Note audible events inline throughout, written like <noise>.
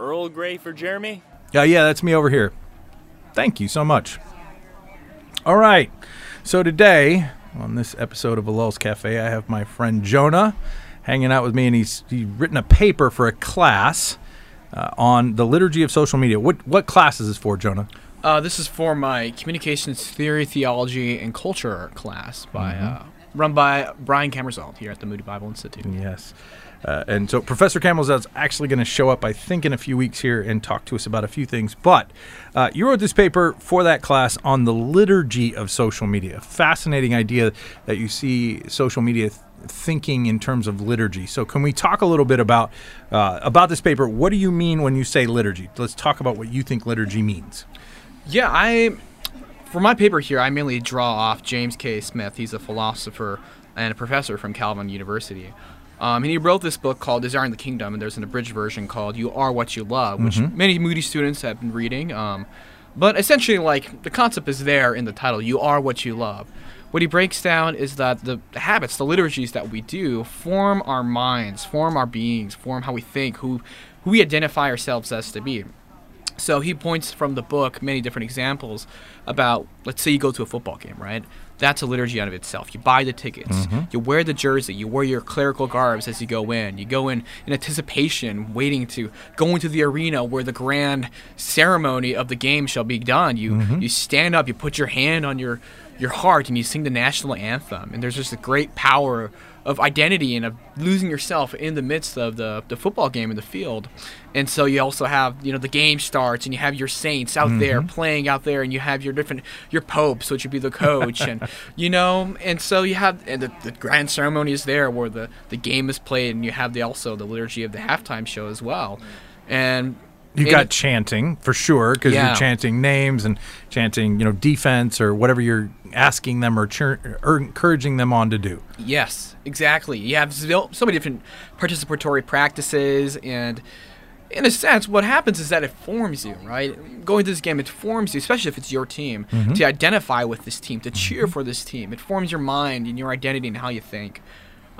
Earl Grey for Jeremy? Yeah, yeah, that's me over here. Thank you so much. All right. So today, on this episode of Alul's Cafe, I have my friend Jonah hanging out with me, and he's, he's written a paper for a class uh, on the liturgy of social media. What, what class is this for, Jonah? Uh, this is for my communications theory, theology, and culture class by uh, run by Brian Kammerzelt here at the Moody Bible Institute. Yes. Uh, and so Professor Camel's actually going to show up, I think, in a few weeks here and talk to us about a few things. But uh, you wrote this paper for that class on the liturgy of social media. Fascinating idea that you see social media th- thinking in terms of liturgy. So can we talk a little bit about uh, about this paper? What do you mean when you say liturgy? Let's talk about what you think liturgy means. Yeah, I for my paper here, I mainly draw off James K. Smith. He's a philosopher and a professor from Calvin University. Um, and he wrote this book called Desiring the Kingdom, and there's an abridged version called You Are What You Love, which many Moody students have been reading. Um, but essentially, like, the concept is there in the title You Are What You Love. What he breaks down is that the habits, the liturgies that we do, form our minds, form our beings, form how we think, who, who we identify ourselves as to be. So he points from the book many different examples about, let's say you go to a football game, right? That's a liturgy out of itself. You buy the tickets, mm-hmm. you wear the jersey, you wear your clerical garbs as you go in. You go in in anticipation, waiting to go into the arena where the grand ceremony of the game shall be done. You mm-hmm. you stand up, you put your hand on your your heart, and you sing the national anthem. And there's just a great power of identity and of losing yourself in the midst of the, the football game in the field. And so you also have, you know, the game starts and you have your saints out there mm-hmm. playing out there and you have your different, your popes, which would be the coach. and, <laughs> you know, and so you have, and the, the grand ceremony is there where the, the game is played and you have the also the liturgy of the halftime show as well. And You got chanting for sure because Yeah. you're chanting names and chanting, you know, defense or whatever you're asking them or, or encouraging them on to do. Yes, exactly. You have so so many different participatory practices, and in a sense, what happens is that it forms you, right? Going to this game, it forms you, especially if it's your team, mm-hmm. to identify with this team, to cheer for this team. It forms your mind and your identity and how you think.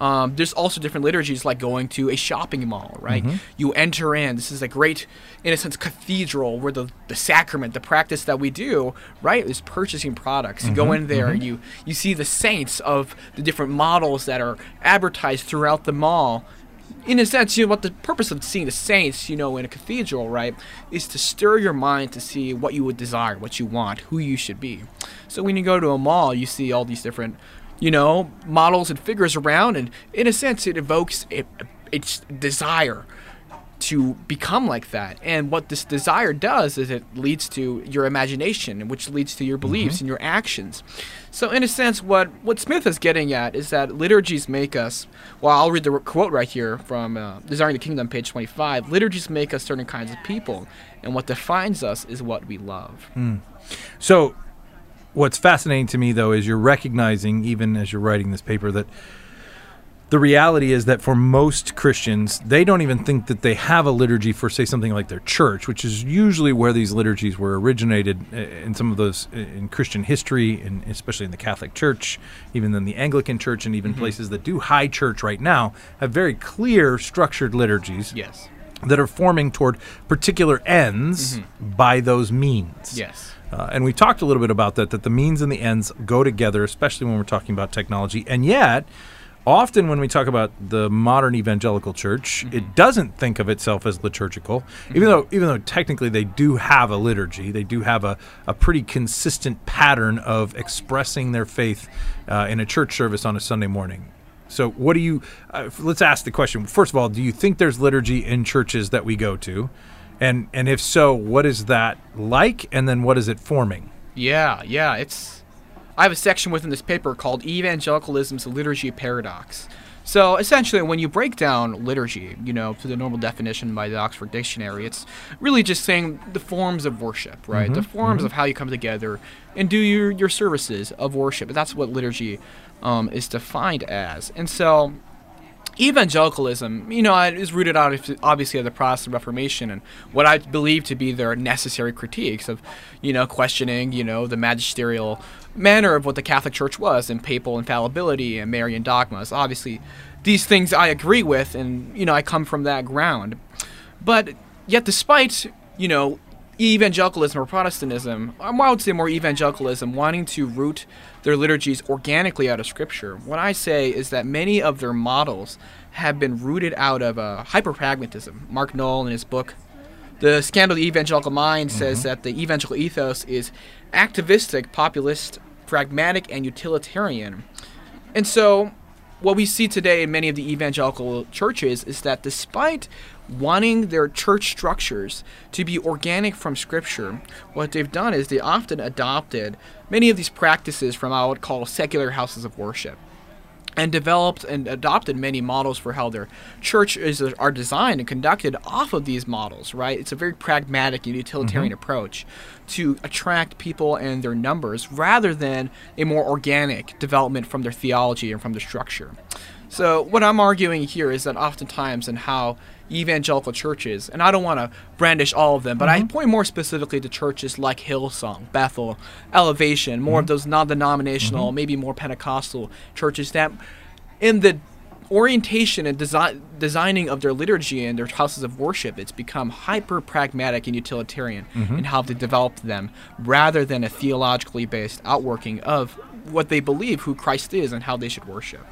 Um, there's also different liturgies like going to a shopping mall, right? Mm-hmm. You enter in. This is a great, in a sense, cathedral where the, the sacrament, the practice that we do, right, is purchasing products. You go mm-hmm. in there and mm-hmm. you you see the saints of the different models that are advertised throughout the mall. In a sense, you know what the purpose of seeing the saints, you know, in a cathedral, right, is to stir your mind to see what you would desire, what you want, who you should be. So when you go to a mall, you see all these different you know, models and figures around, and in a sense, it evokes a, its desire to become like that. And what this desire does is it leads to your imagination, which leads to your beliefs and your actions. So, in a sense, what what Smith is getting at is that liturgies make us. Well, I'll read the quote right here from uh, Desiring the Kingdom, page twenty-five. Liturgies make us certain kinds of people, and what defines us is what we love. So, what's fascinating to me, though, is you're recognizing, even as you're writing this paper, that the reality is that for most Christians, they don't even think that they have a liturgy for, say, something like their church, which is usually where these liturgies were originated uh, in some of those uh, in Christian history, and especially in the Catholic Church, even in the Anglican Church, and even places that do high church right now have very clear, structured liturgies Yes. that are forming toward particular ends by those means. Yes. Uh, and we talked a little bit about that, that the means and the ends go together, especially when we're talking about technology. And yet, often when we talk about the modern evangelical church, it doesn't think of itself as liturgical, even though even though technically they do have a liturgy, they do have a, a pretty consistent pattern of expressing their faith uh, in a church service on a Sunday morning. So, what do you? Uh, let's ask the question. First of all, do you think there's liturgy in churches that we go to, and and if so, what is that like, and then what is it forming? Yeah, yeah, it's. I have a section within this paper called Evangelicalism's Liturgy Paradox. So essentially, when you break down liturgy, you know, to the normal definition by the Oxford Dictionary, it's really just saying the forms of worship, right? The forms of how you come together and do your, your services of worship. That's what liturgy um, is defined as. And so evangelicalism, you know, is rooted out of, obviously of the Protestant Reformation and what I believe to be their necessary critiques of, you know, questioning, you know, the magisterial manner of what the Catholic Church was and papal infallibility and Marian dogmas. Obviously, these things I agree with, and you know, I come from that ground. But yet, despite you know evangelicalism or Protestantism, I would say more evangelicalism, wanting to root their liturgies organically out of Scripture. What I say is that many of their models have been rooted out of uh, hyperpragmatism. Mark Noll, in his book, The Scandal of the Evangelical Mind, says that the evangelical ethos is activistic, populist, pragmatic, and utilitarian. And so, what we see today in many of the evangelical churches is that despite wanting their church structures to be organic from Scripture, what they've done is they often adopted many of these practices from what I would call secular houses of worship and developed and adopted many models for how their churches are designed and conducted off of these models, right? It's a very pragmatic and utilitarian mm-hmm. approach to attract people and their numbers rather than a more organic development from their theology and from their structure. So, what I'm arguing here is that oftentimes in how evangelical churches, and I don't want to brandish all of them, but I mm-hmm. point more specifically to churches like Hillsong, Bethel, Elevation, more of mm-hmm. those non denominational, mm-hmm. maybe more Pentecostal churches that, in the orientation and design, designing of their liturgy and their houses of worship, it's become hyper pragmatic and utilitarian in how they developed them rather than a theologically based outworking of what they believe who Christ is and how they should worship.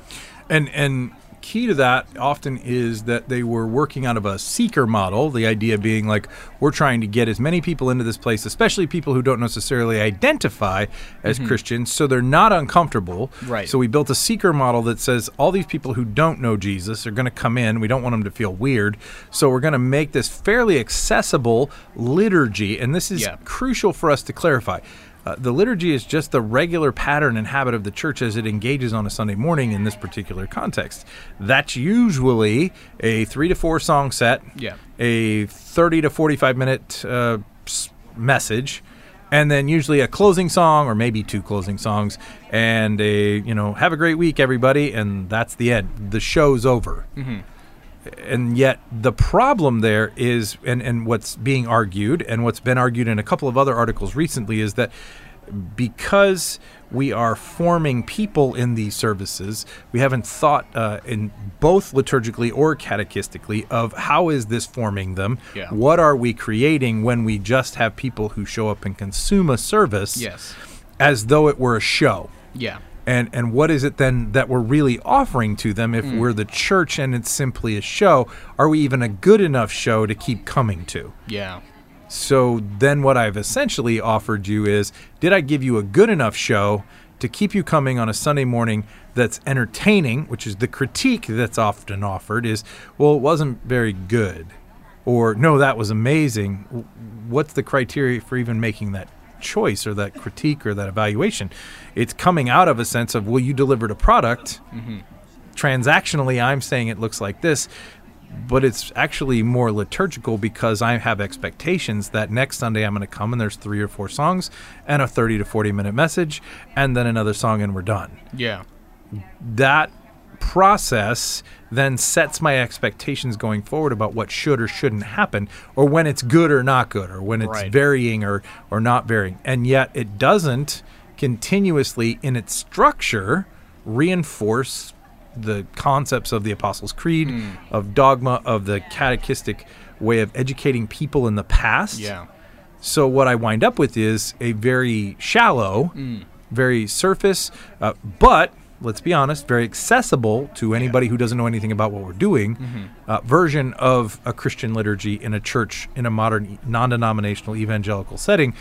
And and key to that often is that they were working out of a seeker model. The idea being like we're trying to get as many people into this place, especially people who don't necessarily identify as mm-hmm. Christians, so they're not uncomfortable. Right. So we built a seeker model that says all these people who don't know Jesus are going to come in. We don't want them to feel weird, so we're going to make this fairly accessible liturgy, and this is Yeah. crucial for us to clarify. Uh, the liturgy is just the regular pattern and habit of the church as it engages on a Sunday morning in this particular context. That's usually a three to four song set, Yeah. a 30 to 45 minute uh, message, and then usually a closing song or maybe two closing songs, and a, you know, have a great week, everybody, and that's the end. The show's over and yet the problem there is and, and what's being argued and what's been argued in a couple of other articles recently is that because we are forming people in these services we haven't thought uh, in both liturgically or catechistically of how is this forming them Yeah. what are we creating when we just have people who show up and consume a service Yes. as though it were a show Yeah. And and what is it then that we're really offering to them if Mm. we're the church and it's simply a show are we even a good enough show to keep coming to Yeah. so then what i've essentially offered you is did i give you a good enough show to keep you coming on a sunday morning that's entertaining which is the critique that's often offered is well it wasn't very good or no that was amazing what's the criteria for even making that choice or that critique or that evaluation. It's coming out of a sense of well you delivered a product. Mm-hmm. Transactionally i'm saying it looks like this but it's actually more liturgical because i have expectations that next sunday i'm going to come and there's three or four songs and a 30 to 40 minute message and then another song and we're done. Yeah. that process then sets my expectations going forward about what should or shouldn't happen or when it's good or not good or when it's Right. varying or or not varying and yet it doesn't continuously in its structure reinforce the concepts of the apostles creed Hmm. of dogma of the catechistic way of educating people in the past Yeah. so what I wind up with is a very shallow, Mm. very surface, uh, but let's be honest, very accessible to anybody who doesn't know anything about what we're doing Mm-hmm. uh, version of a Christian liturgy in a church in a modern non-denominational evangelical setting.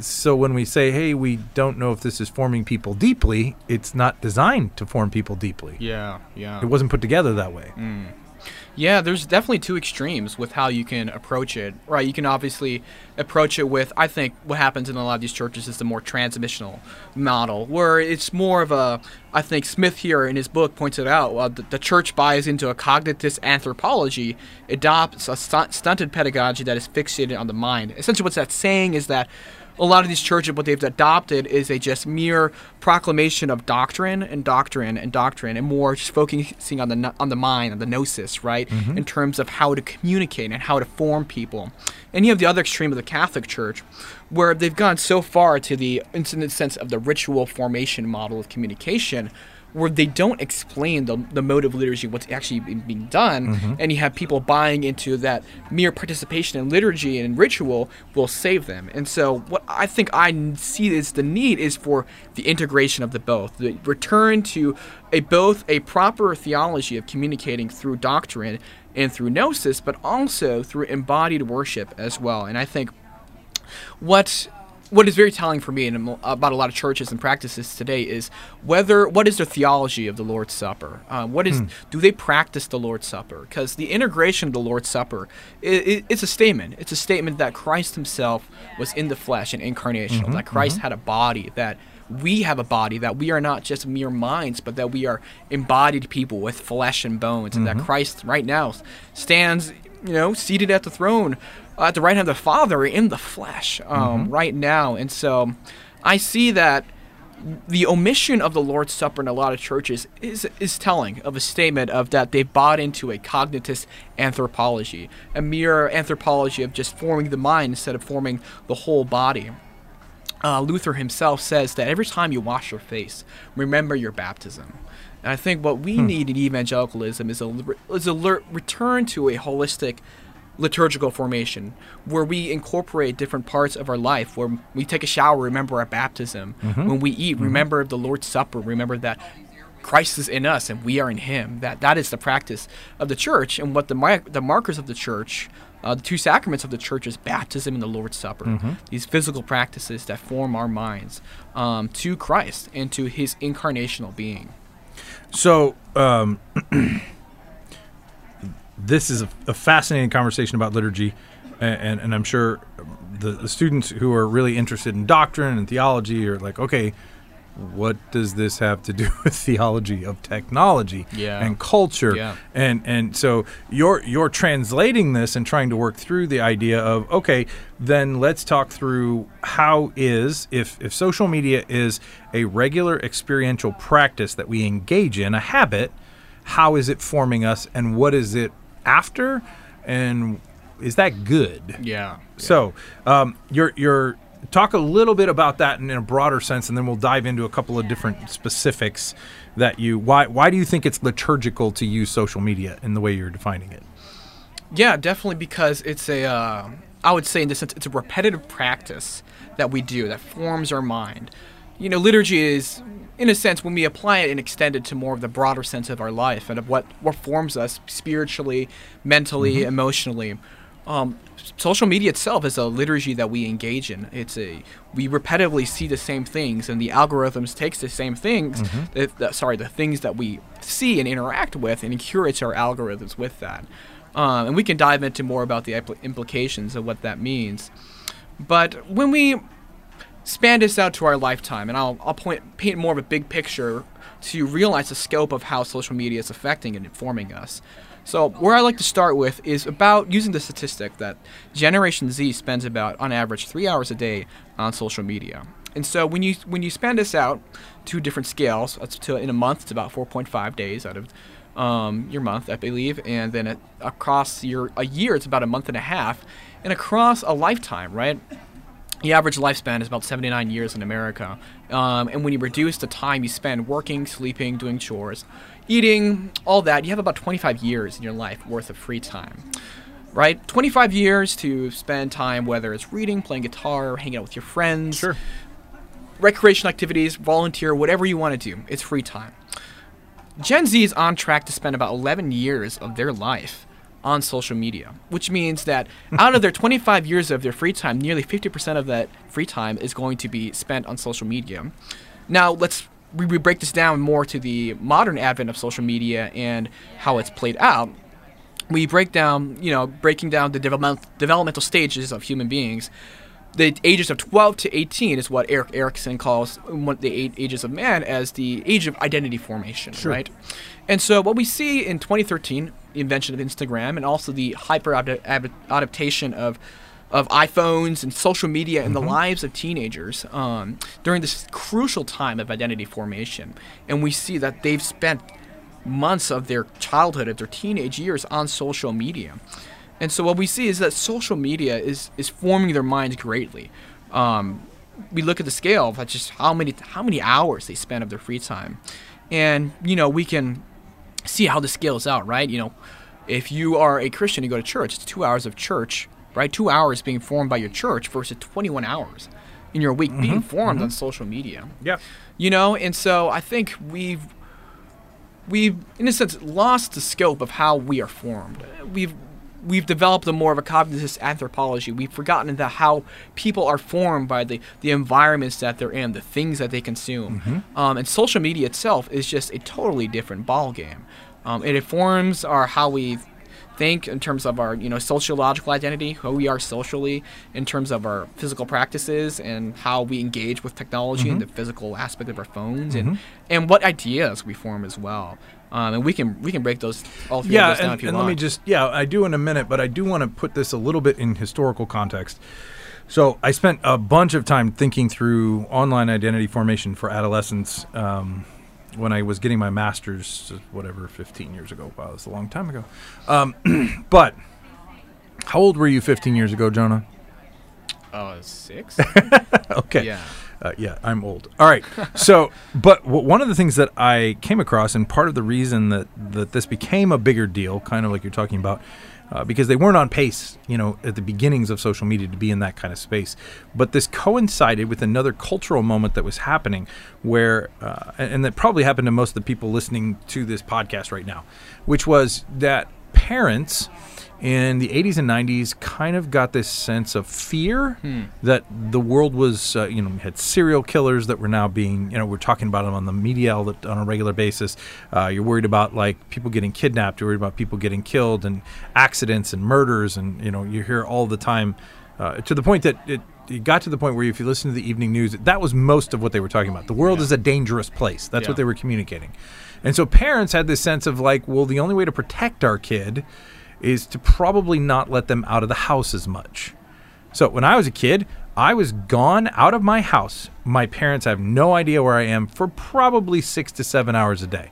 So when we say, "Hey, we don't know if this is forming people deeply," it's not designed to form people deeply. Yeah. Yeah. It wasn't put together that way. Yeah, there's definitely two extremes with how you can approach it. Right, you can obviously approach it with I think what happens in a lot of these churches is the more transmissional model, where it's more of a I think Smith here in his book points it out. Uh, the, the church buys into a cognitivist anthropology, adopts a stu- stunted pedagogy that is fixated on the mind. Essentially, what that's saying is that a lot of these churches, what they've adopted is a just mere proclamation of doctrine and doctrine and doctrine, and more just focusing on the on the mind, on the gnosis, right, mm-hmm. in terms of how to communicate and how to form people. And you have the other extreme of the Catholic Church, where they've gone so far to the incident sense of the ritual formation model of communication, where they don't explain the, the mode of liturgy, what's actually being done, mm-hmm. and you have people buying into that mere participation in liturgy and ritual will save them. And so, what I think I see is the need is for the integration of the both, the return to a both a proper theology of communicating through doctrine and through gnosis, but also through embodied worship as well. And I think what what is very telling for me and about a lot of churches and practices today is whether what is their theology of the Lord's Supper? Uh, what is hmm. do they practice the Lord's Supper? Because the integration of the Lord's Supper is it's a statement. It's a statement that Christ Himself was in the flesh and incarnational. Mm-hmm, that Christ mm-hmm. had a body. That we have a body. That we are not just mere minds, but that we are embodied people with flesh and bones, and that mm-hmm. Christ right now stands, you know, seated at the throne at the right hand of the Father in the flesh um, right now. And so I see that the omission of the Lord's Supper in a lot of churches is is telling of a statement of that they've bought into a cognitist anthropology, a mere anthropology of just forming the mind instead of forming the whole body. Uh, Luther himself says that every time you wash your face, remember your baptism. And I think what we need in evangelicalism is a is a return to a holistic liturgical formation where we incorporate different parts of our life where we take a shower remember our baptism. When we eat remember the lord's supper remember that christ is in us and we are in him. That that is the practice of the church and what the mar- the markers of the church uh, the two sacraments of the church is baptism and the lord's supper. These physical practices that form our minds um, to christ and to his incarnational being. So, um, <clears throat> this is a, a fascinating conversation about liturgy, and, and, and I'm sure the, the students who are really interested in doctrine and theology are like, okay, what does this have to do <laughs> with theology of technology Yeah. and culture? Yeah. And and so you're you're translating this and trying to work through the idea of okay, then let's talk through how is if if social media is a regular experiential practice that we engage in, a habit, how is it forming us and what is it after and is that good? yeah So, um, you're you're talk a little bit about that in, a broader sense, and then we'll dive into a couple of different specifics that you why why do you think it's liturgical to use social media in the way you're defining it? Yeah, definitely because it's a, uh, I would say in this sense, it's a repetitive practice that we do that forms our mind. You know, liturgy is, in a sense, when we apply it and extend it to more of the broader sense of our life and of what, what forms us spiritually, mentally, emotionally. Um, social media itself is a liturgy that we engage in. It's a we repetitively see the same things, and the algorithms takes the same things. The, the, sorry, the things that we see and interact with, and curates our algorithms with that. Um, and we can dive into more about the impl- implications of what that means. But when we span this out to our lifetime, and I'll, I'll point, paint more of a big picture to realize the scope of how social media is affecting and informing us. So, where I like to start with is about using the statistic that Generation Z spends about, on average, three hours a day on social media. And so, when you when you span this out to different scales, to, in a month, it's about 4.5 days out of um, your month, I believe, and then it, across your a year, it's about a month and a half, and across a lifetime, right? The average lifespan is about 79 years in America. Um, and when you reduce the time you spend working, sleeping, doing chores, eating, all that, you have about 25 years in your life worth of free time. Right? 25 years to spend time, whether it's reading, playing guitar, hanging out with your friends, sure. recreational activities, volunteer, whatever you want to do. It's free time. Gen Z is on track to spend about 11 years of their life on social media, which means that out of their <laughs> 25 years of their free time, nearly 50% of that free time is going to be spent on social media. Now, let's we, we break this down more to the modern advent of social media and how it's played out. We break down, you know, breaking down the development, developmental stages of human beings the ages of 12 to 18 is what Erik Erikson calls one, the eight ages of man as the age of identity formation, right? And so what we see in 2013, the invention of Instagram and also the hyper ad- ad- adaptation of of iPhones and social media in the lives of teenagers um, during this crucial time of identity formation, and we see that they've spent months of their childhood, of their teenage years on social media. And so what we see is that social media is is forming their minds greatly. Um, we look at the scale of just how many how many hours they spend of their free time, and you know we can see how this scales out, right? You know, if you are a Christian, you go to church. It's two hours of church, right? Two hours being formed by your church versus 21 hours in your week being mm-hmm. formed on mm-hmm. social media. Yeah. You know, and so I think we've we've in a sense lost the scope of how we are formed. We've we've developed a more of a cognitive anthropology. We've forgotten that how people are formed by the, the environments that they're in, the things that they consume. Um, and social media itself is just a totally different ballgame. Um, it informs our how we think in terms of our you know sociological identity, who we are socially, in terms of our physical practices and how we engage with technology and the physical aspect of our phones and and what ideas we form as well. Um, and we can we can break those all three of Yeah, those down and, if you and want. let me just yeah, I do in a minute, but I do want to put this a little bit in historical context. So I spent a bunch of time thinking through online identity formation for adolescents um, when I was getting my master's, whatever, 15 years ago. Wow, that's a long time ago. Um, <clears throat> but how old were you 15 years ago, Jonah? uh, six. <laughs> Okay. yeah. Uh, yeah, I'm old. All right. So, <laughs> but w- one of the things that I came across, and part of the reason that, that this became a bigger deal, kind of like you're talking about, uh, because they weren't on pace, you know, at the beginnings of social media to be in that kind of space. But this coincided with another cultural moment that was happening where, uh, and, and that probably happened to most of the people listening to this podcast right now, which was that parents in the 80s and 90s kind of got this sense of fear that the world was, uh, you know, we had serial killers that were now being, you know, we're talking about them on the media all the, on a regular basis. Uh, you're worried about like people getting kidnapped. You're worried about people getting killed and accidents and murders, and you know, you hear all the time uh, to the point that it. It got to the point where if you listen to the evening news, that was most of what they were talking about. The world is a dangerous place. That's Yeah. what they were communicating. And so parents had this sense of like, well, the only way to protect our kid is to probably not let them out of the house as much. So when I was a kid, I was gone out of my house. My parents have no idea where I am for probably six to seven hours a day.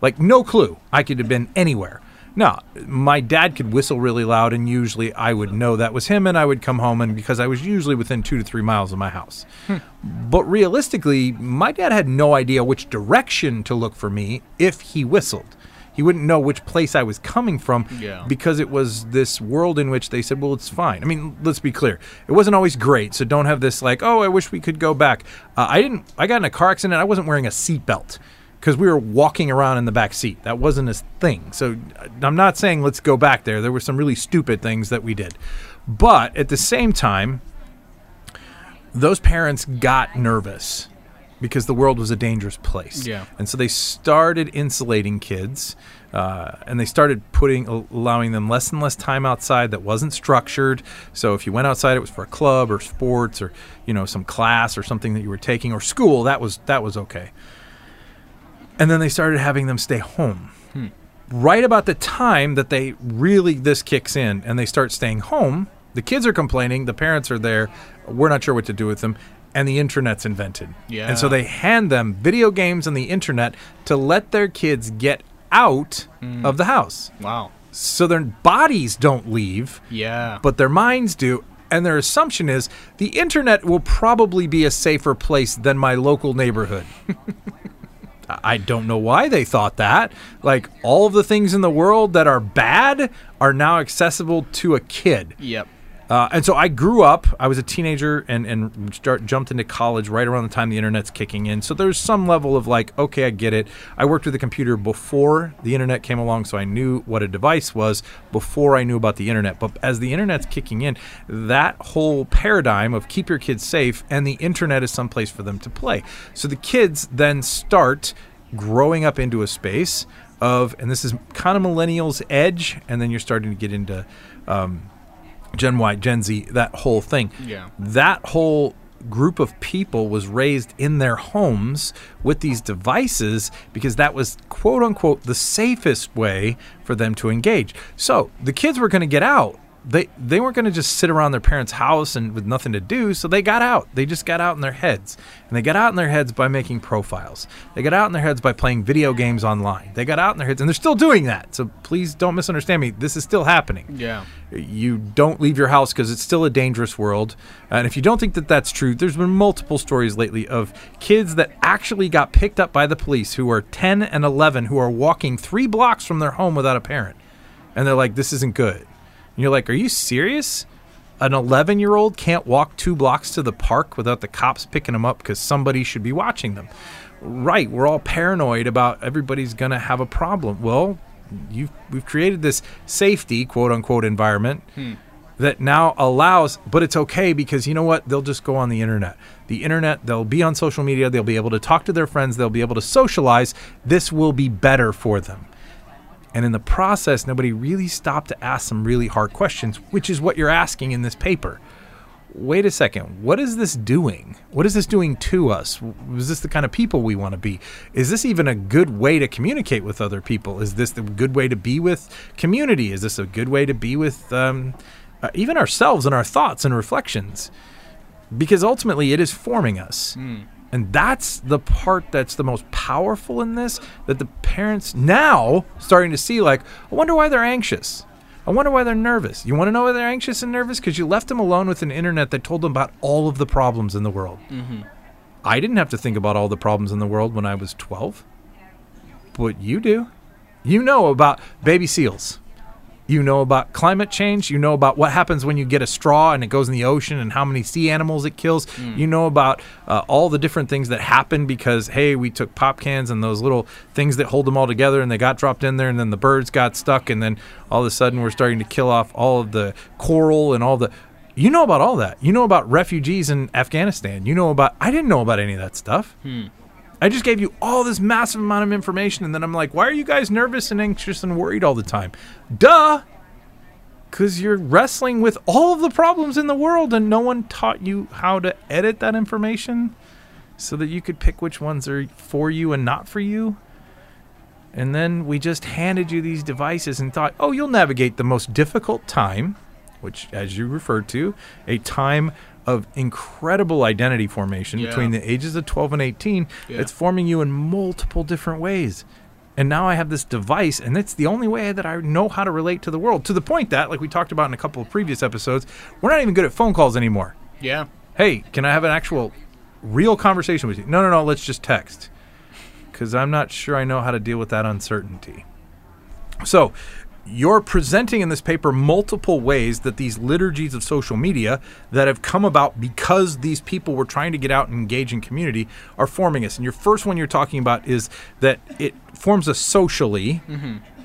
Like, no clue. I could have been anywhere. Now, my dad could whistle really loud, and usually I would know that was him, and I would come home, and because I was usually within two to three miles of my house. Hmm. But realistically, my dad had no idea which direction to look for me if he whistled. He wouldn't know which place I was coming from Yeah. because it was this world in which they said, well, it's fine. I mean, let's be clear. It wasn't always great, so don't have this like, oh, I wish we could go back. Uh, I didn't, I got in a car accident. I wasn't wearing a seatbelt because we were walking around in the back seat. That wasn't a thing. So uh, I'm not saying let's go back there. There were some really stupid things that we did. But at the same time, those parents got nervous because the world was a dangerous place. Yeah. And so they started insulating kids, uh, and they started putting allowing them less and less time outside that wasn't structured. So if you went outside, it was for a club or sports or you know some class or something that you were taking or school. That was that was okay. And then they started having them stay home. Right about the time that they really this kicks in and they start staying home, the kids are complaining, the parents are there, we're not sure what to do with them, and the internet's invented. Yeah. And so they hand them video games and the internet to let their kids get out mm. of the house. Wow. So their bodies don't leave, Yeah. but their minds do. And their assumption is the internet will probably be a safer place than my local neighborhood. <laughs> I don't know why they thought that. Like all of the things in the world that are bad are now accessible to a kid. Yep. Uh, and so I grew up. I was a teenager and and start jumped into college right around the time the internet's kicking in. So there's some level of like, okay, I get it. I worked with a computer before the internet came along, so I knew what a device was before I knew about the internet. But as the internet's kicking in, that whole paradigm of keep your kids safe and the internet is someplace for them to play. So the kids then start growing up into a space of, and this is kind of millennials' edge, and then you're starting to get into. Um, Gen Y, Gen Z, that whole thing. Yeah. That whole group of people was raised in their homes with these devices because that was quote unquote the safest way for them to engage. So the kids were going to get out they they weren't going to just sit around their parents' house and with nothing to do, so they got out. They just got out in their heads, and they got out in their heads by making profiles. They got out in their heads by playing video games online. They got out in their heads, and they're still doing that. So please don't misunderstand me. This is still happening. Yeah. You don't leave your house because it's still a dangerous world. And if you don't think that that's true, there's been multiple stories lately of kids that actually got picked up by the police who are 10 and 11 who are walking three blocks from their home without a parent. And they're like, this isn't good. And you're like, are you serious? An 11 year old can't walk two blocks to the park without the cops picking them up because somebody should be watching them. Right, we're all paranoid about everybody's going to have a problem. Well, you've, we've created this safety, quote unquote, environment hmm. that now allows, but it's okay because you know what? They'll just go on the internet. The internet, they'll be on social media, they'll be able to talk to their friends, they'll be able to socialize. This will be better for them. And in the process, nobody really stopped to ask some really hard questions, which is what you're asking in this paper. Wait a second. What is this doing? What is this doing to us? Is this the kind of people we want to be? Is this even a good way to communicate with other people? Is this the good way to be with community? Is this a good way to be with um, uh, even ourselves and our thoughts and reflections? Because ultimately, it is forming us. And that's the part that's the most powerful in this that the parents now starting to see like, I wonder why they're anxious. I wonder why they're nervous. You want to know why they're anxious and nervous? Because you left them alone with an internet that told them about all of the problems in the world. Mm-hmm. I didn't have to think about all the problems in the world when I was 12, but you do. You know about baby seals. You know about climate change. You know about what happens when you get a straw and it goes in the ocean and how many sea animals it kills. You know about uh, all the different things that happen because, hey, we took pop cans and those little things that hold them all together and they got dropped in there and then the birds got stuck and then all of a sudden we're starting to kill off all of the coral and all the. You know about all that. You know about refugees in Afghanistan. You know about. I didn't know about any of that stuff. I just gave you all this massive amount of information, and then I'm like, why are you guys nervous and anxious and worried all the time? Duh! Because you're wrestling with all of the problems in the world, and no one taught you how to edit that information so that you could pick which ones are for you and not for you. And then we just handed you these devices and thought, oh, you'll navigate the most difficult time, which, as you referred to, a time of incredible identity formation Yeah. between the ages of 12 and 18. Yeah. It's forming you in multiple different ways. And now I have this device, and it's the only way that I know how to relate to the world. To the point that, like we talked about in a couple of previous episodes, we're not even good at phone calls anymore. Yeah. Hey, can I have an actual, real conversation with you? No, no, no, let's just text. Because I'm not sure I know how to deal with that uncertainty. So, you're presenting in this paper multiple ways that these liturgies of social media that have come about because these people were trying to get out and engage in community are forming us. And your first one you're talking about is that it forms us socially.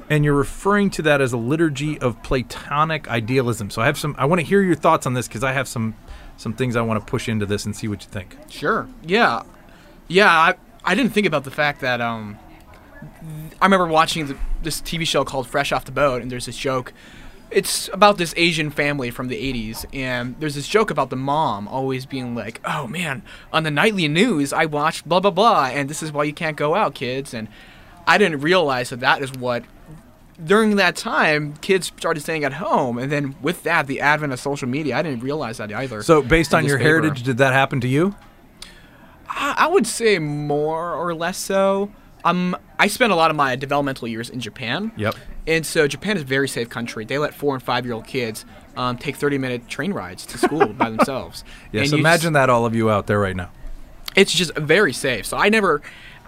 And you're referring to that as a liturgy of Platonic idealism. So I have some. I want to hear your thoughts on this because I have some, some things I want to push into this and see what you think. Sure. Yeah. Yeah. I, I didn't think about the fact that um, I remember watching the, this TV show called Fresh Off the Boat, and there's this joke. It's about this Asian family from the 80s, and there's this joke about the mom always being like, "Oh man, on the nightly news, I watched blah blah blah, and this is why you can't go out, kids." And I didn't realize that that is what during that time kids started staying at home, and then with that, the advent of social media, I didn't realize that either. So based on your paper. heritage, did that happen to you? I I would say more or less so. Um, I spent a lot of my developmental years in Japan. Yep. And so Japan is a very safe country. They let four and five year old kids um, take 30 minute train rides to school <laughs> by themselves. Yes. And imagine just- that all of you out there right now. it's just very safe. So I never,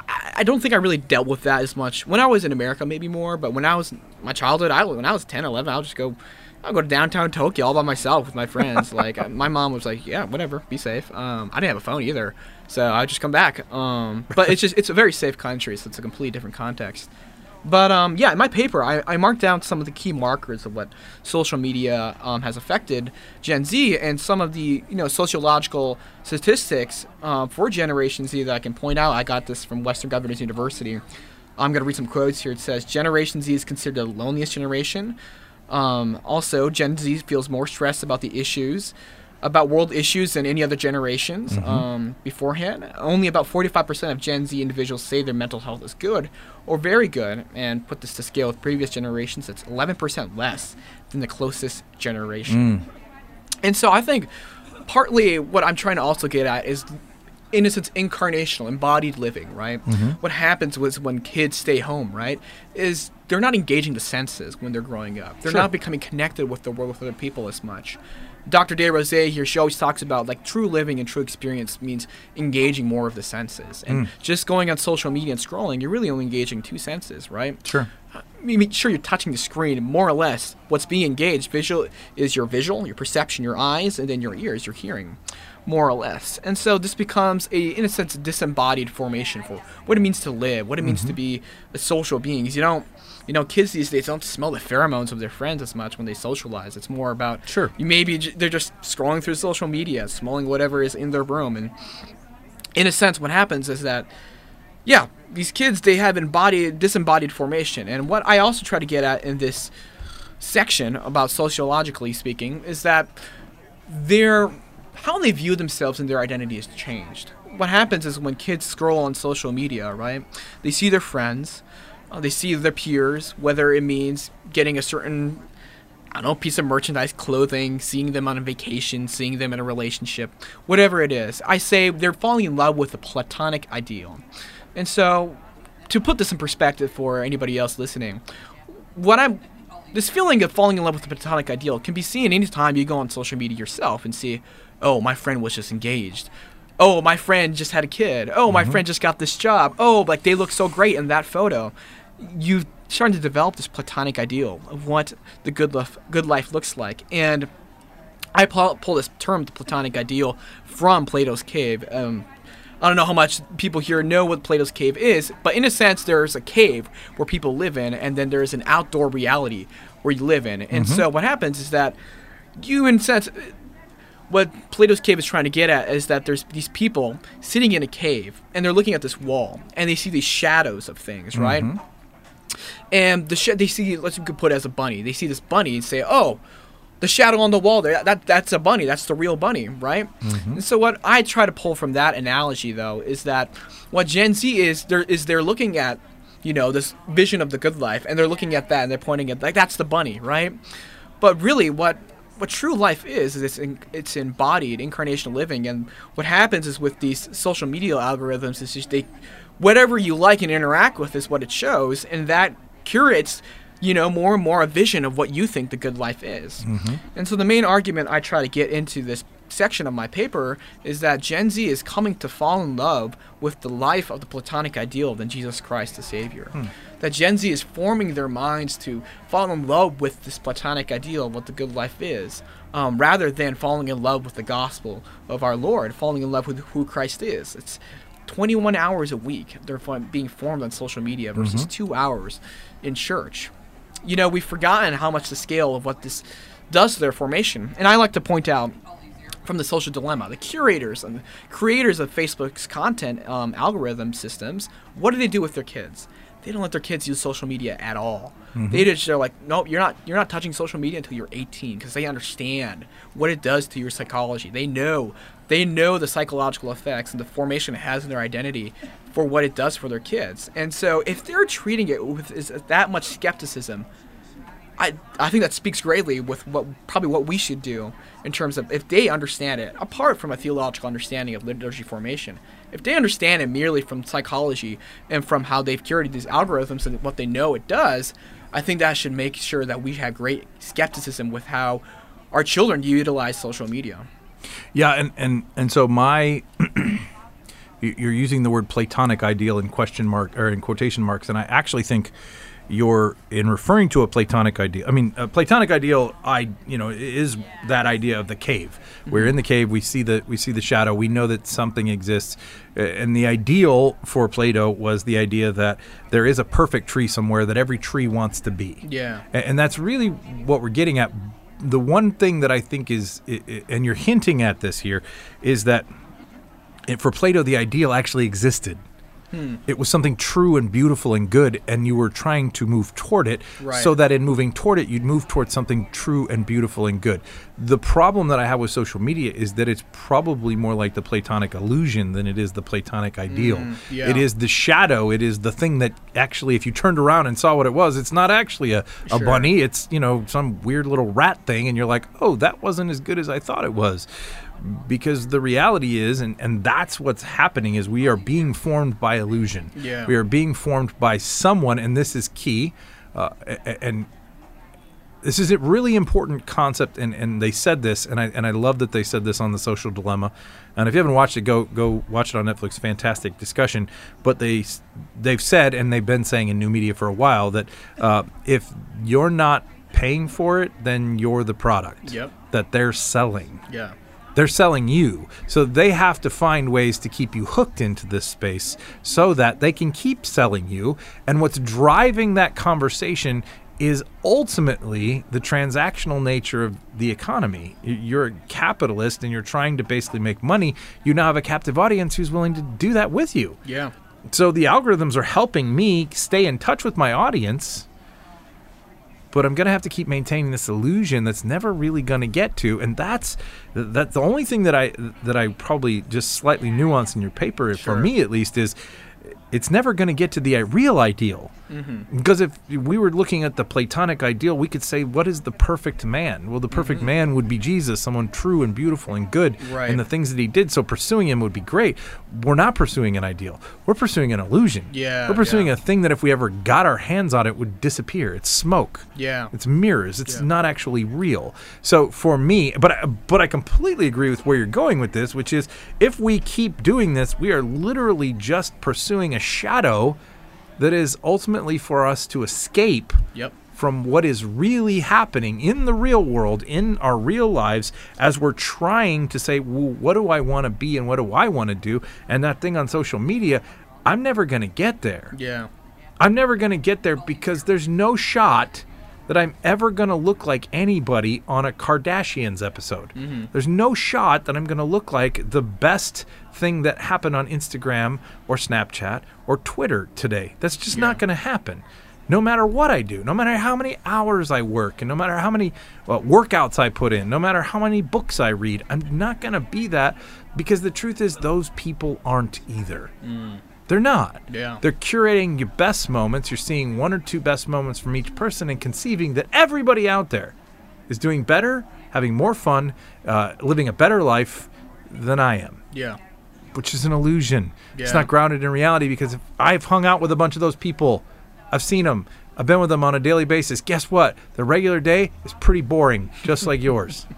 I I don't think I really dealt with that as much when I was in America, maybe more. But when I was my childhood, I when I was 10, 11, I'll just go, I'll go to downtown Tokyo all by myself with my friends. <laughs> like uh, my mom was like, yeah, whatever, be safe. Um, I didn't have a phone either, so I just come back. Um, but it's just it's a very safe country, so it's a completely different context. But um, yeah, in my paper, I, I marked down some of the key markers of what social media um, has affected Gen Z and some of the you know sociological statistics uh, for Generation Z that I can point out. I got this from Western Governors University. I'm going to read some quotes here. It says Generation Z is considered the loneliest generation. Um, also, Gen Z feels more stressed about the issues about world issues than any other generations Mm-hmm. um, beforehand. Only about 45% of Gen Z individuals say their mental health is good or very good, and put this to scale with previous generations, it's 11% less than the closest generation. And so I think partly what I'm trying to also get at is in a sense incarnational embodied living right what happens was when kids stay home right is they're not engaging the senses when they're growing up they're Sure. not becoming connected with the world with other people as much dr de rose here she always talks about like true living and true experience means engaging more of the senses and mm. just going on social media and scrolling you're really only engaging two senses right Sure. I mean, sure, you're touching the screen. More or less, what's being engaged visual is your visual, your perception, your eyes, and then your ears, your hearing, more or less. And so this becomes a, in a sense, a disembodied formation for what it means to live, what it means to mm-hmm. be a social being. You don't, you know, kids these days don't smell the pheromones of their friends as much when they socialize. It's more about Sure. You maybe j- they're just scrolling through social media, smelling whatever is in their room, and in a sense, what happens is that yeah, these kids they have embodied disembodied formation. And what I also try to get at in this section about sociologically speaking is that their how they view themselves and their identity has changed. What happens is when kids scroll on social media, right? They see their friends, uh, they see their peers, whether it means getting a certain I don't know, piece of merchandise, clothing, seeing them on a vacation, seeing them in a relationship, whatever it is. I say they're falling in love with the platonic ideal. And so, to put this in perspective for anybody else listening, what I'm this feeling of falling in love with the platonic ideal can be seen anytime you go on social media yourself and see, oh, my friend was just engaged. Oh, my friend just had a kid. Oh, my friend just got this job. Oh, like they look so great in that photo. You starting to develop this platonic ideal of what the good life, good life looks like. And I pull, pull this term, the Platonic ideal, from Plato's cave. Um, I don't know how much people here know what Plato's cave is, but in a sense, there's a cave where people live in, and then there's an outdoor reality where you live in. And so what happens is that you, in a sense, what Plato's cave is trying to get at is that there's these people sitting in a cave, and they're looking at this wall, and they see these shadows of things, right? And the sh- they see let's could put it as a bunny. They see this bunny and say, "Oh, the shadow on the wall there that that's a bunny. That's the real bunny, right?" Mm-hmm. And so what I try to pull from that analogy though is that what Gen Z is there is they're looking at you know this vision of the good life and they're looking at that and they're pointing at like that's the bunny, right? But really what what true life is is it's in, it's embodied incarnational living and what happens is with these social media algorithms is just they whatever you like and interact with is what it shows and that curates you know more and more a vision of what you think the good life is. And so the main argument i try to get into this section of my paper is that gen z is coming to fall in love with the life of the platonic ideal than jesus christ the savior. That gen z is forming their minds to fall in love with this platonic ideal of what the good life is um, rather than falling in love with the gospel of our lord falling in love with who christ is. It's 21 hours a week they're being formed on social media versus mm-hmm. two hours in church. You know, we've forgotten how much the scale of what this does to their formation. And I like to point out from the social dilemma, the curators and the creators of Facebook's content um, algorithm systems, what do they do with their kids? They don't let their kids use social media at all. They just they're like, nope, you're not you're not touching social media until you're 18 because they understand what it does to your psychology. They know they know the psychological effects and the formation it has in their identity for what it does for their kids. And so if they're treating it with is that much skepticism, I, I think that speaks greatly with what probably what we should do in terms of if they understand it apart from a theological understanding of liturgy formation if they understand it merely from psychology and from how they've curated these algorithms and what they know it does i think that should make sure that we have great skepticism with how our children utilize social media. Yeah, and and and so my <clears throat> you- you're using the word platonic ideal in question mark or in quotation marks, and I actually think you're in referring to a platonic ideal. I mean, a platonic ideal, I you know, is that idea of the cave. We're mm-hmm. in the cave. We see the we see the shadow. We know that something exists, and the ideal for Plato was the idea that there is a perfect tree somewhere that every tree wants to be. Yeah. And that's really what we're getting at. The one thing that I think is, and you're hinting at this here, is that for Plato, the ideal actually existed. Hmm. It was something true and beautiful and good, and you were trying to move toward it Right. so that in moving toward it, you'd move towards something true and beautiful and good. The problem that I have with social media is that it's probably more like the Platonic illusion than it is the Platonic ideal. Hmm, yeah. It is the shadow, it is the thing that actually, if you turned around and saw what it was, it's not actually a, a Sure. bunny, it's, you know, some weird little rat thing, and you're like, oh, that wasn't as good as I thought it was because the reality is and, and that's what's happening is we are being formed by illusion Yeah. we are being formed by someone and this is key uh, and this is a really important concept and, and they said this and I, and I love that they said this on the social dilemma and if you haven't watched it go go watch it on netflix fantastic discussion but they they've said and they've been saying in new media for a while that uh, if you're not paying for it then you're the product Yep. that they're selling Yeah. They're selling you. So they have to find ways to keep you hooked into this space so that they can keep selling you. And what's driving that conversation is ultimately the transactional nature of the economy. You're a capitalist and you're trying to basically make money. You now have a captive audience who's willing to do that with you. Yeah. So the algorithms are helping me stay in touch with my audience, but I'm going to have to keep maintaining this illusion that's never really going to get to, and that's that's the only thing that I that I probably just slightly nuance in your paper for me at least is it's never going to get to the real ideal. Mm-hmm. Because if we were looking at the Platonic ideal, we could say, what is the perfect man? Well, the perfect man would be Jesus, someone true and beautiful and good, Mm-hmm. Right. and the things that he did. So pursuing him would be great. We're not pursuing an ideal. We're pursuing an illusion. Yeah, We're pursuing yeah. a thing that if we ever got our hands on it would disappear. It's smoke. Yeah. It's mirrors. It's Yeah. not actually real. So for me, but I, but I completely agree with where you're going with this, which is if we keep doing this, we are literally just pursuing a shadow that is ultimately for us to escape Yep. from what is really happening in the real world, in our real lives, as we're trying to say, well, what do I want to be and what do I want to do? And that thing on social media, I'm never going to get there. Yeah. I'm never going to get there because there's no shot that I'm ever going to look like anybody on a Kardashians episode. Mm-hmm. There's no shot that I'm going to look like the best thing that happened on Instagram or Snapchat or Twitter today. That's just not going to happen. No matter what I do, no matter how many hours I work, and no matter how many well, workouts I put in, no matter how many books I read, I'm not going to be that because the truth is, those people aren't either. Mm. They're not. Yeah. They're curating your best moments. You're seeing one or two best moments from each person and conceiving that everybody out there is doing better, having more fun, uh, living a better life than I am, Yeah. which is an illusion. Yeah. It's not grounded in reality because if I've hung out with a bunch of those people, I've seen them, I've been with them on a daily basis. Guess what? The regular day is pretty boring, just like yours. <laughs>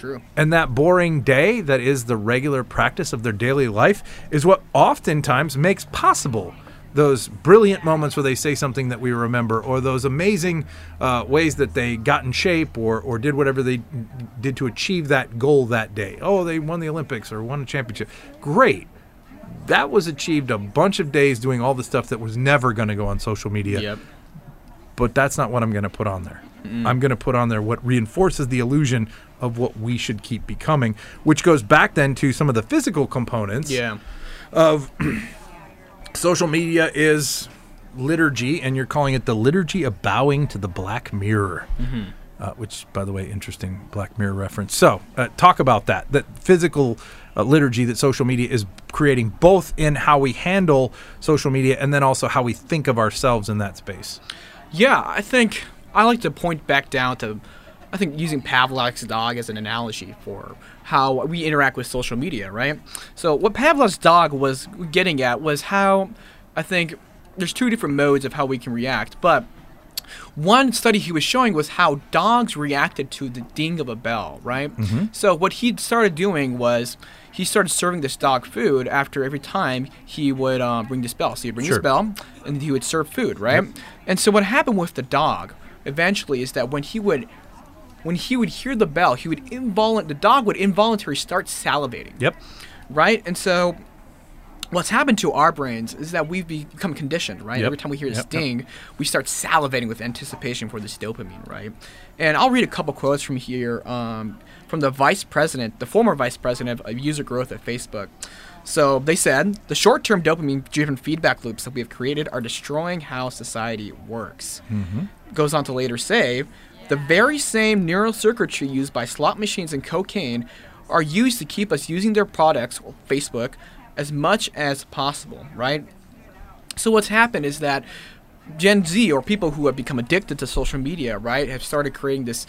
True. And that boring day that is the regular practice of their daily life is what oftentimes makes possible those brilliant moments where they say something that we remember, or those amazing uh, ways that they got in shape or, or did whatever they did to achieve that goal that day. Oh, they won the Olympics or won a championship. Great. That was achieved a bunch of days doing all the stuff that was never going to go on social media Yep. but that's not what I'm going to put on there. I'm going to put on there what reinforces the illusion of what we should keep becoming, which goes back then to some of the physical components Yeah. of <clears throat> social media is liturgy, and you're calling it the liturgy of bowing to the Black Mirror. Uh, which, by the way, interesting Black Mirror reference. So, uh, talk about that. That physical uh, liturgy that social media is creating, both in how we handle social media and then also how we think of ourselves in that space. Yeah, I think I like to point back down to, I think using Pavlov's dog as an analogy for how we interact with social media, right? So what Pavlov's dog was getting at was how I think there's two different modes of how we can react, but one study he was showing was how dogs reacted to the ding of a bell, right? So what he started doing was he started serving this dog food after every time he would uh, ring this bell. So he'd ring Sure. this bell, and he would serve food, right? And so what happened with the dog eventually is that when he would when he would hear the bell, he would involunt the dog would involuntarily start salivating Yep. right? And so what's happened to our brains is that we've become conditioned, right? Yep. Every time we hear a Yep, yep. we start salivating with anticipation for this dopamine, right? And I'll read a couple quotes from here um, from the vice president, the former vice president of user growth at Facebook. So they said the short term dopamine driven feedback loops that we have created are destroying how society works. Goes on to later say the very same neural circuitry used by slot machines and cocaine are used to keep us using their products, Facebook, as much as possible, right? So what's happened is that Gen Z or people who have become addicted to social media, right, have started creating this,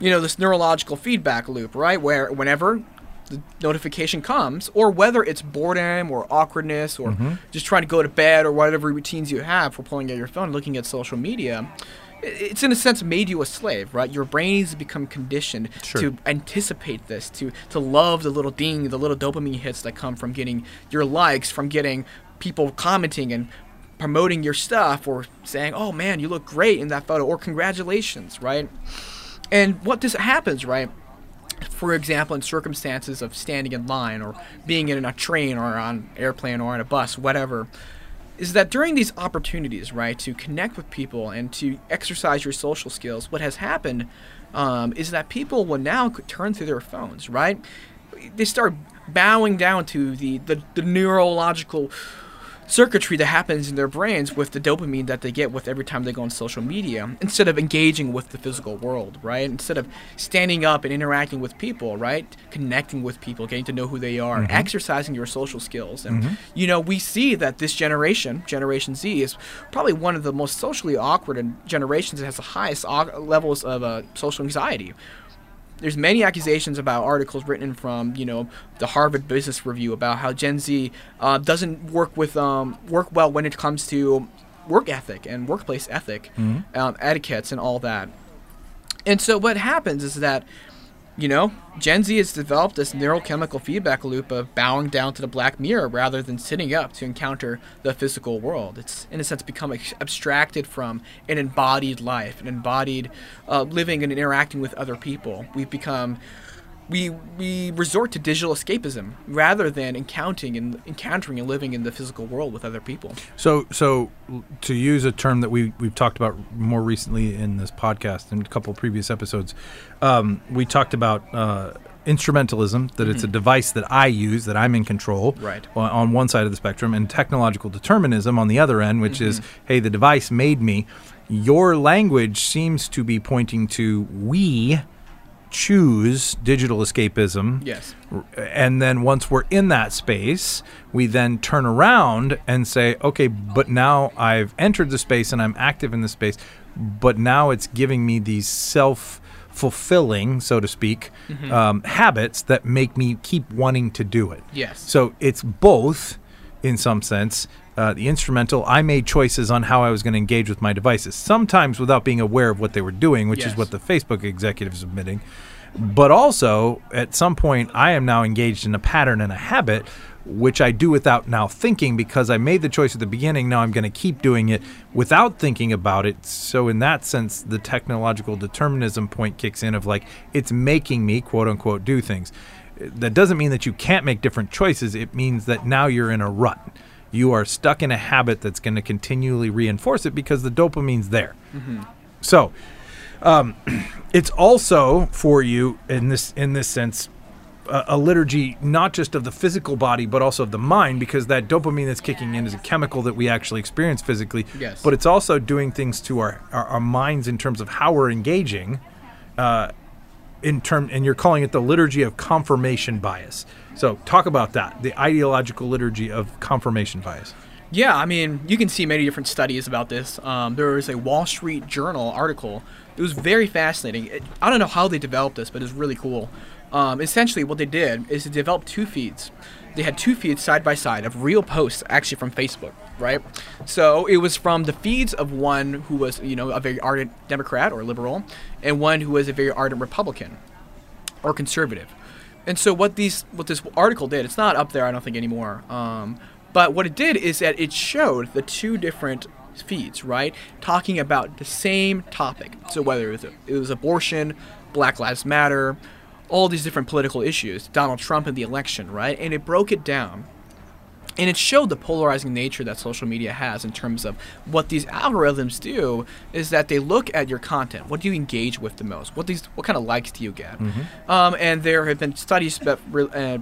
you know, this neurological feedback loop, right, where whenever the notification comes, or whether it's boredom or awkwardness or mm-hmm. just trying to go to bed or whatever routines you have for pulling out your phone, looking at social media, it's in a sense made you a slave, right? Your brain has become conditioned Sure. to anticipate this, to to love the little ding, the little dopamine hits that come from getting your likes, from getting people commenting and promoting your stuff or saying, "Oh man, you look great in that photo," or "Congratulations," right? And what this happens, right? For example, in circumstances of standing in line or being in a train or on airplane or on a bus, whatever, is that during these opportunities, right, to connect with people and to exercise your social skills, what has happened um, is that people will now turn to their phones, right? They start bowing down to the, the, the neurological circuitry that happens in their brains with the dopamine that they get with every time they go on social media instead of engaging with the physical world right? Instead of standing up and interacting with people right? Connecting with people getting to know who they are exercising your social skills. And you know we see that this generation generation z is probably one of the most socially awkward generations that has the highest levels of uh, social anxiety there's many accusations about articles written from you know the Harvard Business Review about how Gen Z uh, doesn't work with um, work well when it comes to work ethic and workplace ethic, um, etiquettes and all that. And so what happens is that you know Gen Z has developed this neurochemical feedback loop of bowing down to the black mirror rather than sitting up to encounter the physical world. It's in a sense become abstracted from an embodied life, an embodied uh, living and interacting with other people. We've become we we resort to digital escapism rather than encountering and encountering and living in the physical world with other people. So, so to use a term that we we've talked about more recently in this podcast and a couple of previous episodes, um, we talked about uh, instrumentalism. That it's a device that I use, that I'm in control, Mm-hmm. Right. on, on one side of the spectrum, and technological determinism on the other end, which is, Mm-hmm. hey, the device made me. Your language seems to be pointing to we choose digital escapism Yes. and then once we're in that space, we then turn around and say, okay, but now I've entered the space and I'm active in the space, but now it's giving me these self fulfilling, so to speak, um, habits that make me keep wanting to do it. Yes. So it's both, in some sense. Uh, the instrumental, I made choices on how I was going to engage with my devices, sometimes without being aware of what they were doing, which is what the Facebook executive is admitting. But also, at some point, I am now engaged in a pattern and a habit, which I do without now thinking because I made the choice at the beginning. Now I'm going to keep doing it without thinking about it. So, in that sense, the technological determinism point kicks in of like, it's making me, quote unquote, do things. That doesn't mean that you can't make different choices. It means that now you're in a rut. You are stuck in a habit that's going to continually reinforce it because the dopamine's there. So, um, <clears throat> it's also for you in this in this sense a, a liturgy not just of the physical body but also of the mind because that dopamine that's kicking in is a chemical that we actually experience physically Yes. but it's also doing things to our, our, our minds in terms of how we're engaging uh, in term and you're calling it the liturgy of confirmation bias so talk about that the ideological liturgy of confirmation bias Yeah, I mean, you can see many different studies about this. Um, there was a Wall Street Journal article. It was very fascinating. It, I don't know how they developed this, but it's really cool. Um, essentially, what they did is they developed two feeds. They had two feeds side by side of real posts, actually from Facebook, right? So it was from the feeds of one who was, you know, a very ardent Democrat or liberal, and one who was a very ardent Republican or conservative. And so what these what this article did, it's not up there I don't think anymore. Um, but what it did is that it showed the two different feeds, right, talking about the same topic. So whether it was, it was abortion, Black Lives Matter, all these different political issues, Donald Trump and the election, right, and it broke it down and it showed the polarizing nature that social media has in terms of what these algorithms do is that they look at your content. What do you engage with the most? What these what kind of likes do you get? Um, and there have been studies that re- uh,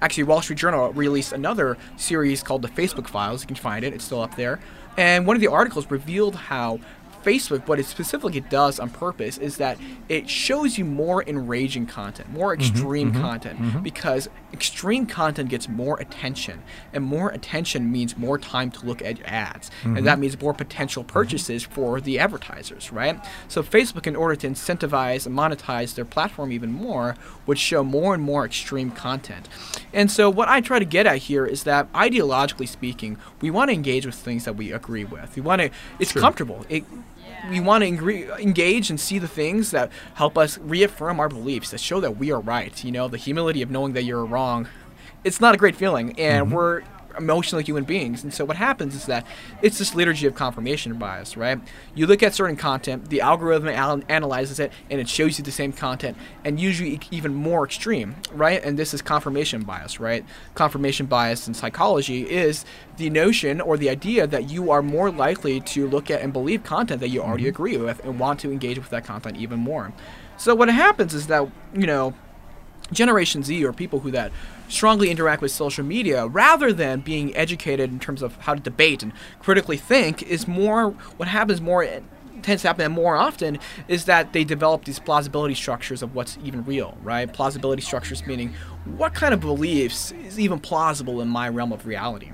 actually, Wall Street Journal released another series called the Facebook Files. You can find it; it's still up there. And one of the articles revealed how Facebook, what it specifically does on purpose is that it shows you more enraging content, more Mm-hmm, extreme content, because extreme content gets more attention, and more attention means more time to look at ads, Mm-hmm. and that means more potential purchases for the advertisers, right? So Facebook, in order to incentivize and monetize their platform even more, would show more and more extreme content. And so what I try to get at here is that ideologically speaking, we want to engage with things that we agree with. We want to. It's Sure. comfortable. It, we want to engage and see the things that help us reaffirm our beliefs, that show that we are right. You know, the humility of knowing that you're wrong. It's not a great feeling, and mm-hmm. we're emotional human beings. And so what happens is that it's this liturgy of confirmation bias, right? You look at certain content, the algorithm al- analyzes it, and it shows you the same content, and usually even more extreme, right? And this is confirmation bias, right? Confirmation bias in psychology is the notion or the idea that you are more likely to look at and believe content that you already mm-hmm. agree with and want to engage with that content even more. So what happens is that, you know, Generation Z or people who that strongly interact with social media rather than being educated in terms of how to debate and critically think is more what happens more tends to happen more often is that they develop these plausibility structures of what's even real, right? Plausibility structures meaning what kind of beliefs is even plausible in my realm of reality.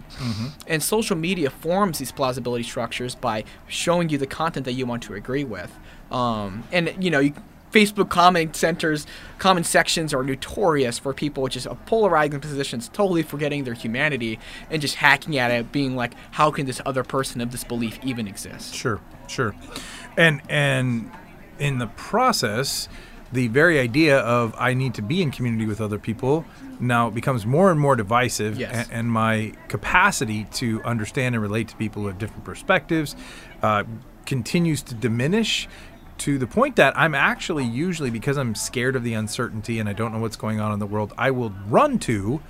And social media forms these plausibility structures by showing you the content that you want to agree with. Um, and you know, you, Facebook comment centers, comment sections are notorious for people just polarizing positions, totally forgetting their humanity and just hacking at it, being like, "How can this other person of this belief even exist?" Sure, sure. And and in the process, the very idea of I need to be in community with other people now becomes more and more divisive, Yes. a- and my capacity to understand and relate to people who have different perspectives uh, continues to diminish. To the point that I'm actually usually because I'm scared of the uncertainty and I don't know what's going on in the world, I will run to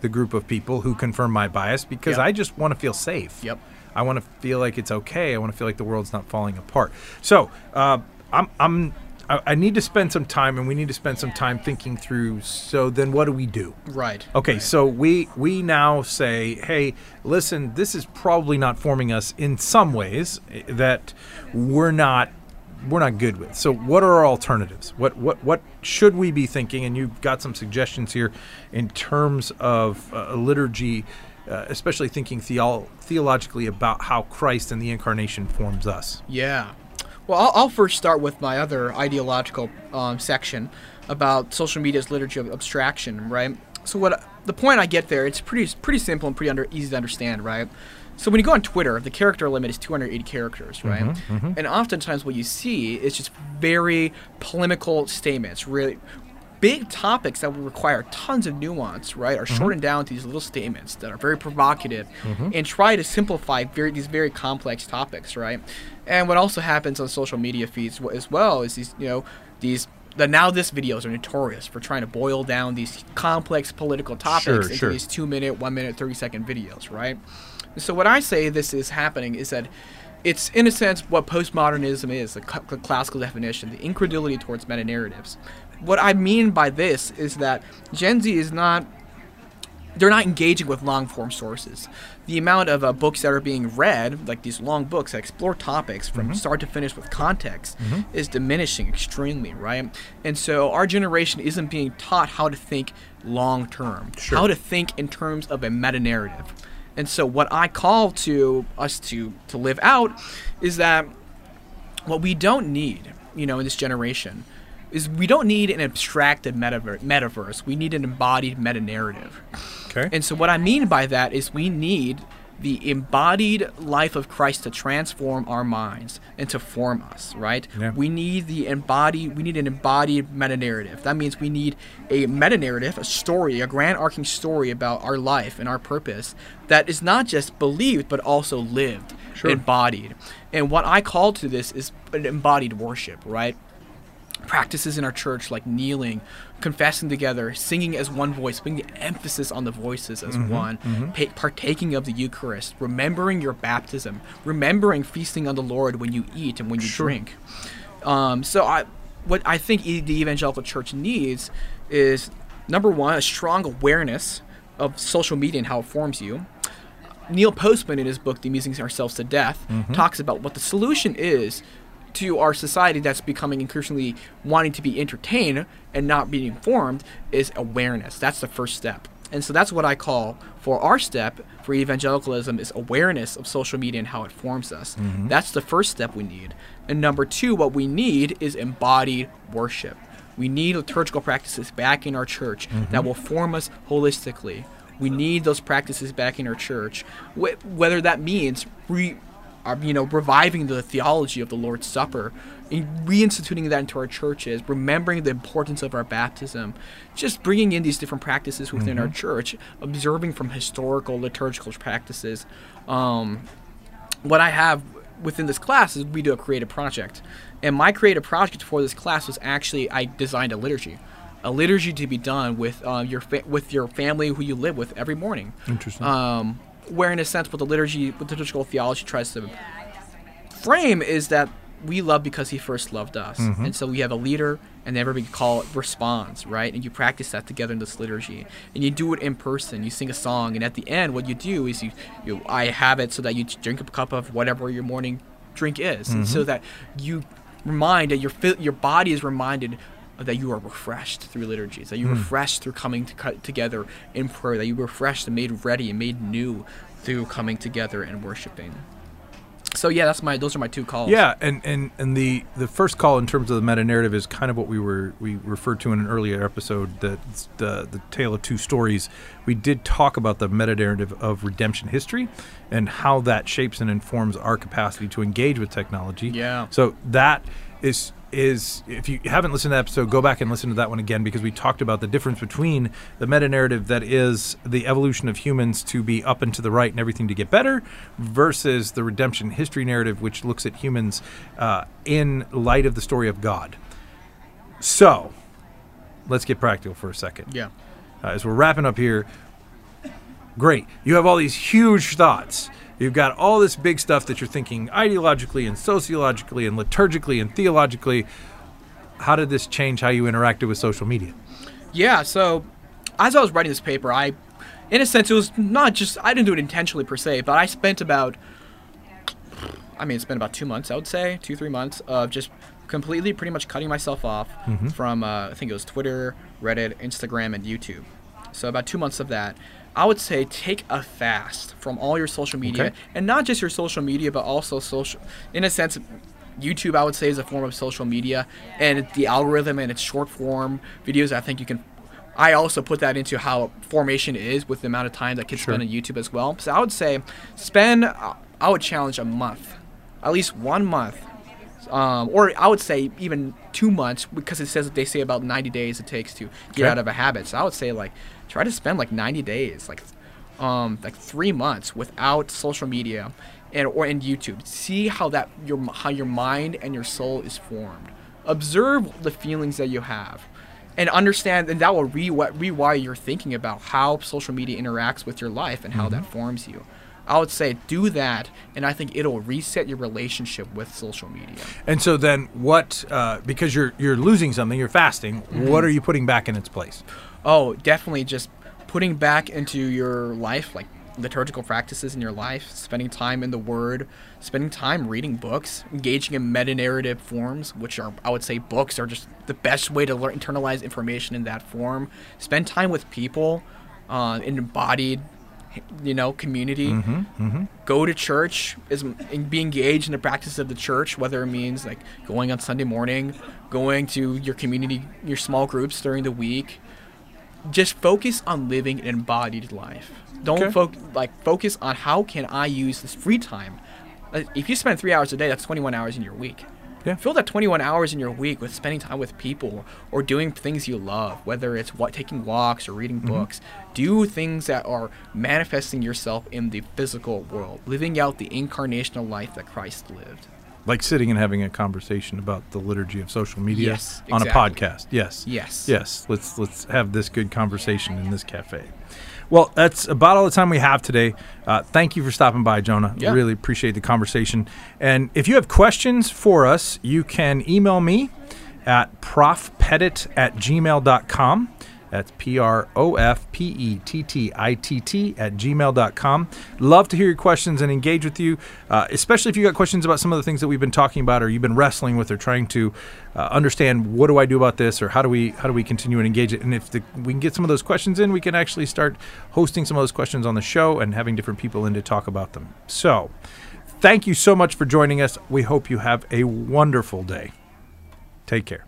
the group of people who confirm my bias because Yep. I just want to feel safe. Yep. I want to feel like it's okay. I want to feel like the world's not falling apart. So uh, I'm, I'm, I need to spend some time, and we need to spend some time thinking through. So then, what do we do? Right. Okay, so we we now say, hey, listen, this is probably not forming us in some ways eh, that we're not we're not good with. So what are our alternatives? What what what should we be thinking? And you've got some suggestions here in terms of uh, liturgy, uh, especially thinking theol- theologically about how Christ and the incarnation forms us. Yeah. Well, I'll, I'll first start with my other ideological um, section about social media's liturgy of abstraction, right? So what the point I get there, it's pretty pretty simple and pretty under, easy to understand, right? So when you go on Twitter, the character limit is 280 characters, right? Mm-hmm, mm-hmm. And oftentimes what you see is just very polemical statements, really big topics that will require tons of nuance, right, are mm-hmm. shortened down to these little statements that are very provocative and try to simplify very these very complex topics, right? And what also happens on social media feeds as well is these, you know, these the NowThis videos are notorious for trying to boil down these complex political topics Sure, into sure. these two minute, one minute, 30 second videos, right? So what I say this is happening is that it's in a sense what postmodernism is, the cl- cl- classical definition, the incredulity towards meta narratives. What I mean by this is that Gen Z is not they're not engaging with long form sources. The amount of uh, books that are being read, like these long books that explore topics from start to finish with context, is diminishing extremely, right? And so our generation isn't being taught how to think long term, Sure. how to think in terms of a meta narrative. And so what I call to us to to live out is that what we don't need, you know, in this generation, is we don't need an abstracted metaver- metaverse. We need an embodied meta narrative. Okay. And so what I mean by that is we need the embodied life of Christ to transform our minds and to form us, right? Yeah. We need the embodied we need an embodied meta narrative. That means we need a meta narrative, a story, a grand arcing story about our life and our purpose that is not just believed but also lived, Sure. embodied. And what I call to this is an embodied worship, right? Practices in our church like kneeling, confessing together, singing as one voice, putting the emphasis on the voices as mm-hmm, one, mm-hmm. pa- partaking of the Eucharist, remembering your baptism, remembering feasting on the Lord when you eat and when you Sure. drink. Um, so I, what I think e- the evangelical church needs is number one a strong awareness of social media and how it forms you. Neil Postman, in his book *The Amusing Ourselves to Death*, mm-hmm. talks about what the solution is to our society that's becoming increasingly wanting to be entertained and not being informed is awareness. That's the first step. And so that's what I call for our step for evangelicalism is awareness of social media and how it forms us. Mm-hmm. That's the first step we need. And number two, what we need is embodied worship. We need liturgical practices back in our church mm-hmm. that will form us holistically. We need those practices back in our church, wh- whether that means re- are you know reviving the theology of the Lord's Supper, in reinstituting that into our churches, remembering the importance of our baptism, just bringing in these different practices within our church, observing from historical liturgical practices. Um, what I have within this class is we do a creative project, and my creative project for this class was actually I designed a liturgy. A liturgy to be done with uh, your fa- with your family who you live with every morning Interesting. um, where in a sense what the liturgy what the liturgical theology tries to frame is that we love because he first loved us. Mm-hmm. And so we have a leader and everybody call it responds right? And you practice that together in this liturgy. And you do it in person. You sing a song and at the end what you do is you, you i have it so that you drink a cup of whatever your morning drink is. And so mm-hmm. that you remind that your your body is reminded that you are refreshed through liturgies, that you're hmm. refreshed through coming to co- together in prayer, that you're refreshed and made ready and made new through coming together and worshiping. So yeah, that's my those are my two calls. Yeah, and, and, and the, the first call in terms of the meta narrative is kind of what we were we referred to in an earlier episode that the the tale of two stories. We did talk about the meta narrative of redemption history and how that shapes and informs our capacity to engage with technology. Yeah. So that is is if you haven't listened to that episode, go back and listen to that one again because we talked about the difference between the meta narrative that is the evolution of humans to be up and to the right and everything to get better versus the redemption history narrative, which looks at humans uh, in light of the story of God. So let's get practical for a second. Yeah. Uh, as we're wrapping up here, great. You have all these huge thoughts. You've got all this big stuff that you're thinking ideologically and sociologically and liturgically and theologically. How did this change how you interacted with social media? Yeah, so as I was writing this paper, I, in a sense, it was not just, I didn't do it intentionally per se, but I spent about, I mean, it's been about two months, I would say, two, three months of just completely pretty much cutting myself off from, uh, I think it was Twitter, Reddit, Instagram, and YouTube. So about two months of that. I would say take a fast from all your social media, Okay. and not just your social media, but also social. In a sense, YouTube I would say is a form of social media, and the algorithm and its short form videos. I think you can. I also put that into how formation is with the amount of time that kids Sure. spend on YouTube as well. So I would say spend. I would challenge a month, at least one month, um, or I would say even two months because it says that they say about 90 days it takes to get Okay. out of a habit. So I would say like try to spend like 90 days, like um, like three months without social media and or in YouTube. See how that your how your mind and your soul is formed. Observe the feelings that you have. And understand, and that will re- rewire your thinking about how social media interacts with your life and how that forms you. I would say do that, and I think it'll reset your relationship with social media. And so then, what? Uh, because you're you're losing something, you're fasting. What are you putting back in its place? Oh, definitely just putting back into your life, like liturgical practices in your life, spending time in the Word, spending time reading books, engaging in meta narrative forms, which are, I would say, books are just the best way to learn, internalize information in that form. Spend time with people, uh, in embodied, you know, community. Go to church, is and be engaged in the practice of the church, whether it means like going on Sunday morning, going to your community, your small groups during the week, just focus on living an embodied life. Don't Okay. foc like focus on how can I use this free time. Uh, If you spend three hours a day, that's 21 hours in your week. Yeah. Fill that 21 hours in your week with spending time with people or doing things you love, whether it's what taking walks or reading Mm-hmm. books. Do things that are manifesting yourself in the physical world, living out the incarnational life that Christ lived. Like sitting and having a conversation about the liturgy of social media Yes, on a podcast. Yes. Yes. Yes. Let's let's have this good conversation in this cafe. Well, that's about all the time we have today. Uh, thank you for stopping by, Jonah. Yeah. Really appreciate the conversation. And if you have questions for us, you can email me at profpettit at gmail.com. That's P R O F P E T T I T T at gmail.com. Love to hear your questions and engage with you, uh, especially if you got questions about some of the things that we've been talking about or you've been wrestling with or trying to uh, understand what do I do about this or how do we how do we continue and engage it. And if the, we can get some of those questions in, we can actually start hosting some of those questions on the show and having different people in to talk about them. So, thank you so much for joining us. We hope you have a wonderful day. Take care.